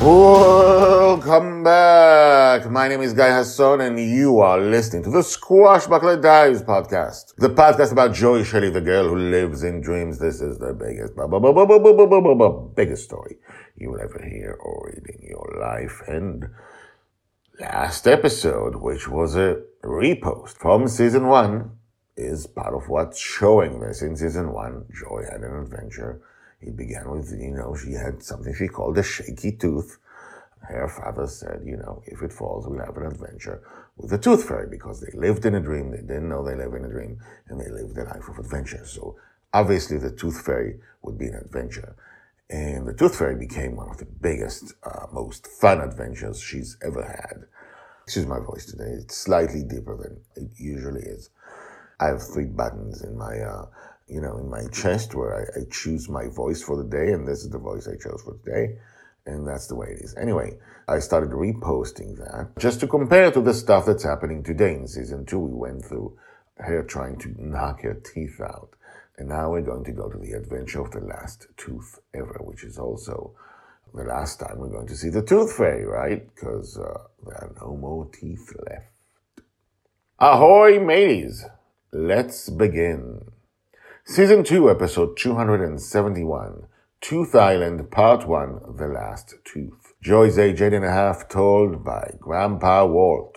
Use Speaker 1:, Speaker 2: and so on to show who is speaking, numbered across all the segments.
Speaker 1: Welcome back. My name is Guy Hasson, and you are listening to the Squashbuckler Diaries podcast, the podcast about Joy Shelley, the girl who lives in dreams. This is the biggest, blah, blah, blah, biggest story you will ever hear or read in your life. And last episode, which was a repost from season one, is part of what's showing this in season one. Joy had an adventure it began with, you know, she had something she called a shaky tooth. Her father said, you know, if it falls, we'll have an adventure with the tooth fairy because they lived in a dream. They didn't know they lived in a dream and they lived a life of adventure. So obviously the tooth fairy would be an adventure. And the tooth fairy became one of the biggest, uh, most fun adventures she's ever had. Excuse my voice today. It's slightly deeper than it usually is. I have three buttons in my, uh, you know, in my chest where I, I choose my voice for the day, and this is the voice I chose for today, and that's the way it is. Anyway, I started reposting that just to compare to the stuff that's happening today. In season two, we went through her trying to knock her teeth out, and now we're going to go to the adventure of the last tooth ever, which is also the last time we're going to see the tooth fairy, right? Because uh, there are no more teeth left. Ahoy, mateys! Let's begin. Season 2, episode 271, Tooth Island, Part 1, The Last Tooth. Joy's age eight and a half, told by Grandpa Walt.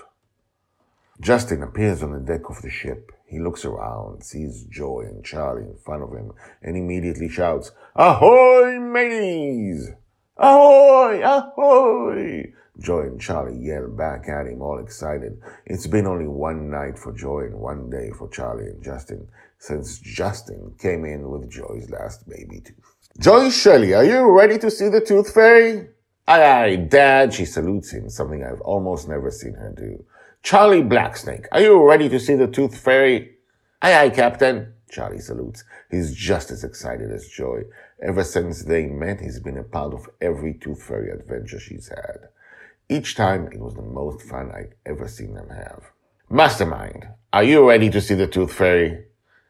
Speaker 1: Justin appears on the deck of the ship. He looks around, sees Joy and Charlie in front of him, and immediately shouts, Ahoy, mateys! Ahoy! Ahoy! Joy and Charlie yell back at him, all excited. It's been only one night for Joy and one day for Charlie and Justin since Justin came in with Joy's last baby tooth. Joy Shelley, are you ready to see the tooth fairy? Aye, aye, Dad, she salutes him, something I've almost never seen her do. Charlie Blacksnake, are you ready to see the tooth fairy? Aye, aye, Captain. Charlie salutes. He's just as excited as Joy. Ever since they met, he's been a part of every tooth fairy adventure she's had. Each time, it was the most fun I'd ever seen them have. Mastermind, are you ready to see the tooth fairy?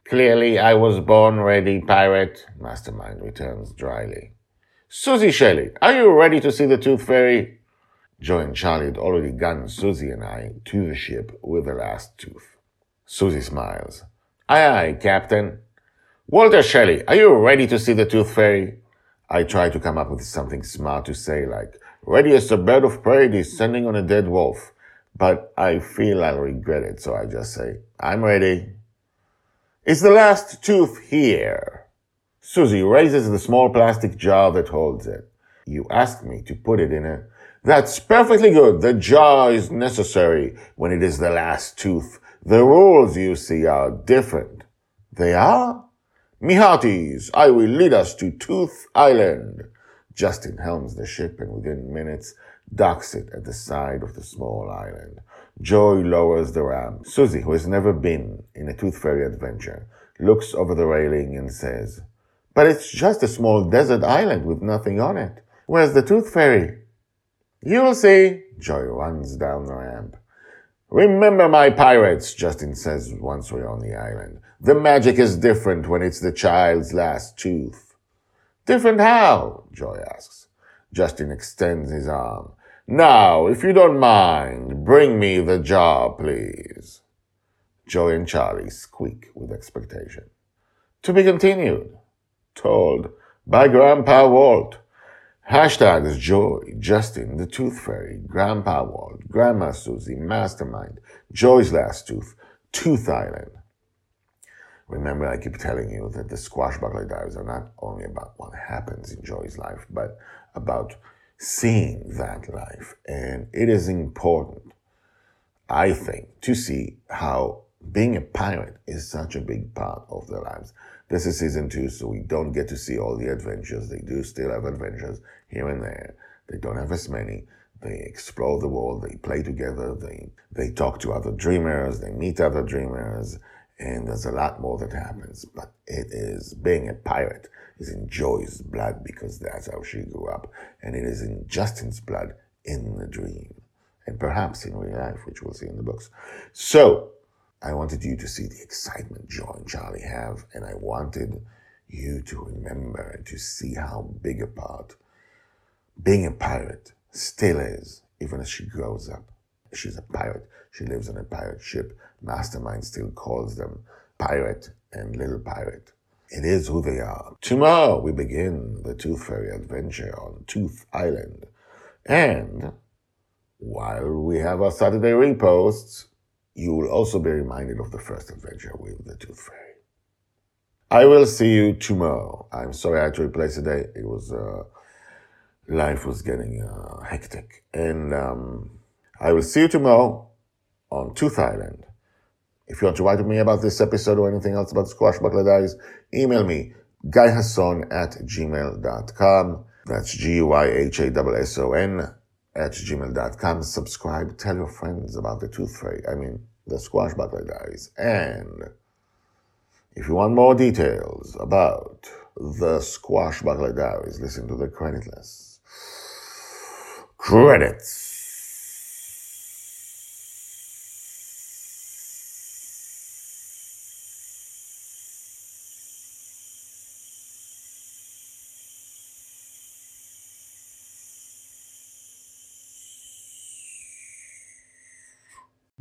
Speaker 1: Clearly, I was born ready, pirate. Mastermind returns dryly. Susie Shelley, are you ready to see the tooth fairy? Joy and Charlie had already gotten Susie and I to the ship with the last tooth. Susie smiles. Aye, aye, Captain. Walter Shelley, are you ready to see the tooth fairy? I try to come up with something smart to say, like, ready as a bird of prey descending on a dead wolf. But I feel I'll regret it, so I just say, I'm ready. Is the last tooth here? Susie raises the small plastic jar that holds it. You asked me to put it in a. That's perfectly good. The jar is necessary when it is the last tooth. The rules, you see, are different. They are? Me hearties, I will lead us to Tooth Island. Justin helms the ship and within minutes docks it at the side of the small island. Joy lowers the ramp. Susie, who has never been in a Tooth Fairy adventure, looks over the railing and says, But it's just a small desert island with nothing on it. Where's the Tooth Fairy? You'll see. Joy runs down the ramp. Remember my pirates, Justin says once we're on the island. The magic is different when it's the child's last tooth. Different how? Joy asks. Justin extends his arm. Now, if you don't mind, bring me the jar, please. Joy and Charlie squeak with expectation. To be continued. Told by Grandpa Walt. Hashtags Joy, Justin, the Tooth Fairy, Grandpa Walt, Grandma Susie, Mastermind, Joy's Last Tooth, Tooth Island. Remember, I keep telling you that the squash Squashbuckler Diaries are not only about what happens in Joy's life, but about seeing that life. And it is important, I think, to see how being a pirate is such a big part of their lives. This is season two, so we don't get to see all the adventures. They do still have adventures here and there. They don't have as many. They explore the world. They play together. They they talk to other dreamers. They meet other dreamers, and there's a lot more that happens. But it is being a pirate is in Joy's blood because that's how she grew up, and it is in Justin's blood in the dream, and perhaps in real life, which we'll see in the books. So I wanted you to see the excitement Joy and Charlie have, and I wanted you to remember and to see how big a part being a pirate still is, even as she grows up. She's a pirate. She lives on a pirate ship. Mastermind still calls them pirate and little pirate. It is who they are. Tomorrow we begin the Tooth Fairy adventure on Tooth Island. And while we have our Saturday reposts, you will also be reminded of the first adventure with the Tooth Fairy. I will see you tomorrow. I'm sorry I had to replace today. It was, uh, life was getting uh, hectic. And um, I will see you tomorrow on Tooth Island. If you want to write to me about this episode or anything else about Squashbuckler Diaries, email me, guyhasson at gmail.com. That's G-Y-H-A-S-S-O-N at gmail.com. Subscribe. Tell your friends about the Tooth Fairy. I mean, the Squashbuckler Diaries. And if you want more details about the Squashbuckler Diaries, listen to the creditless credits.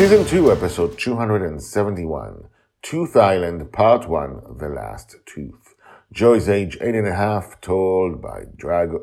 Speaker 1: Season 2, Episode 271, Tooth Island, Part 1, The Last Tooth. Joy's age eight and a half, told by Drago,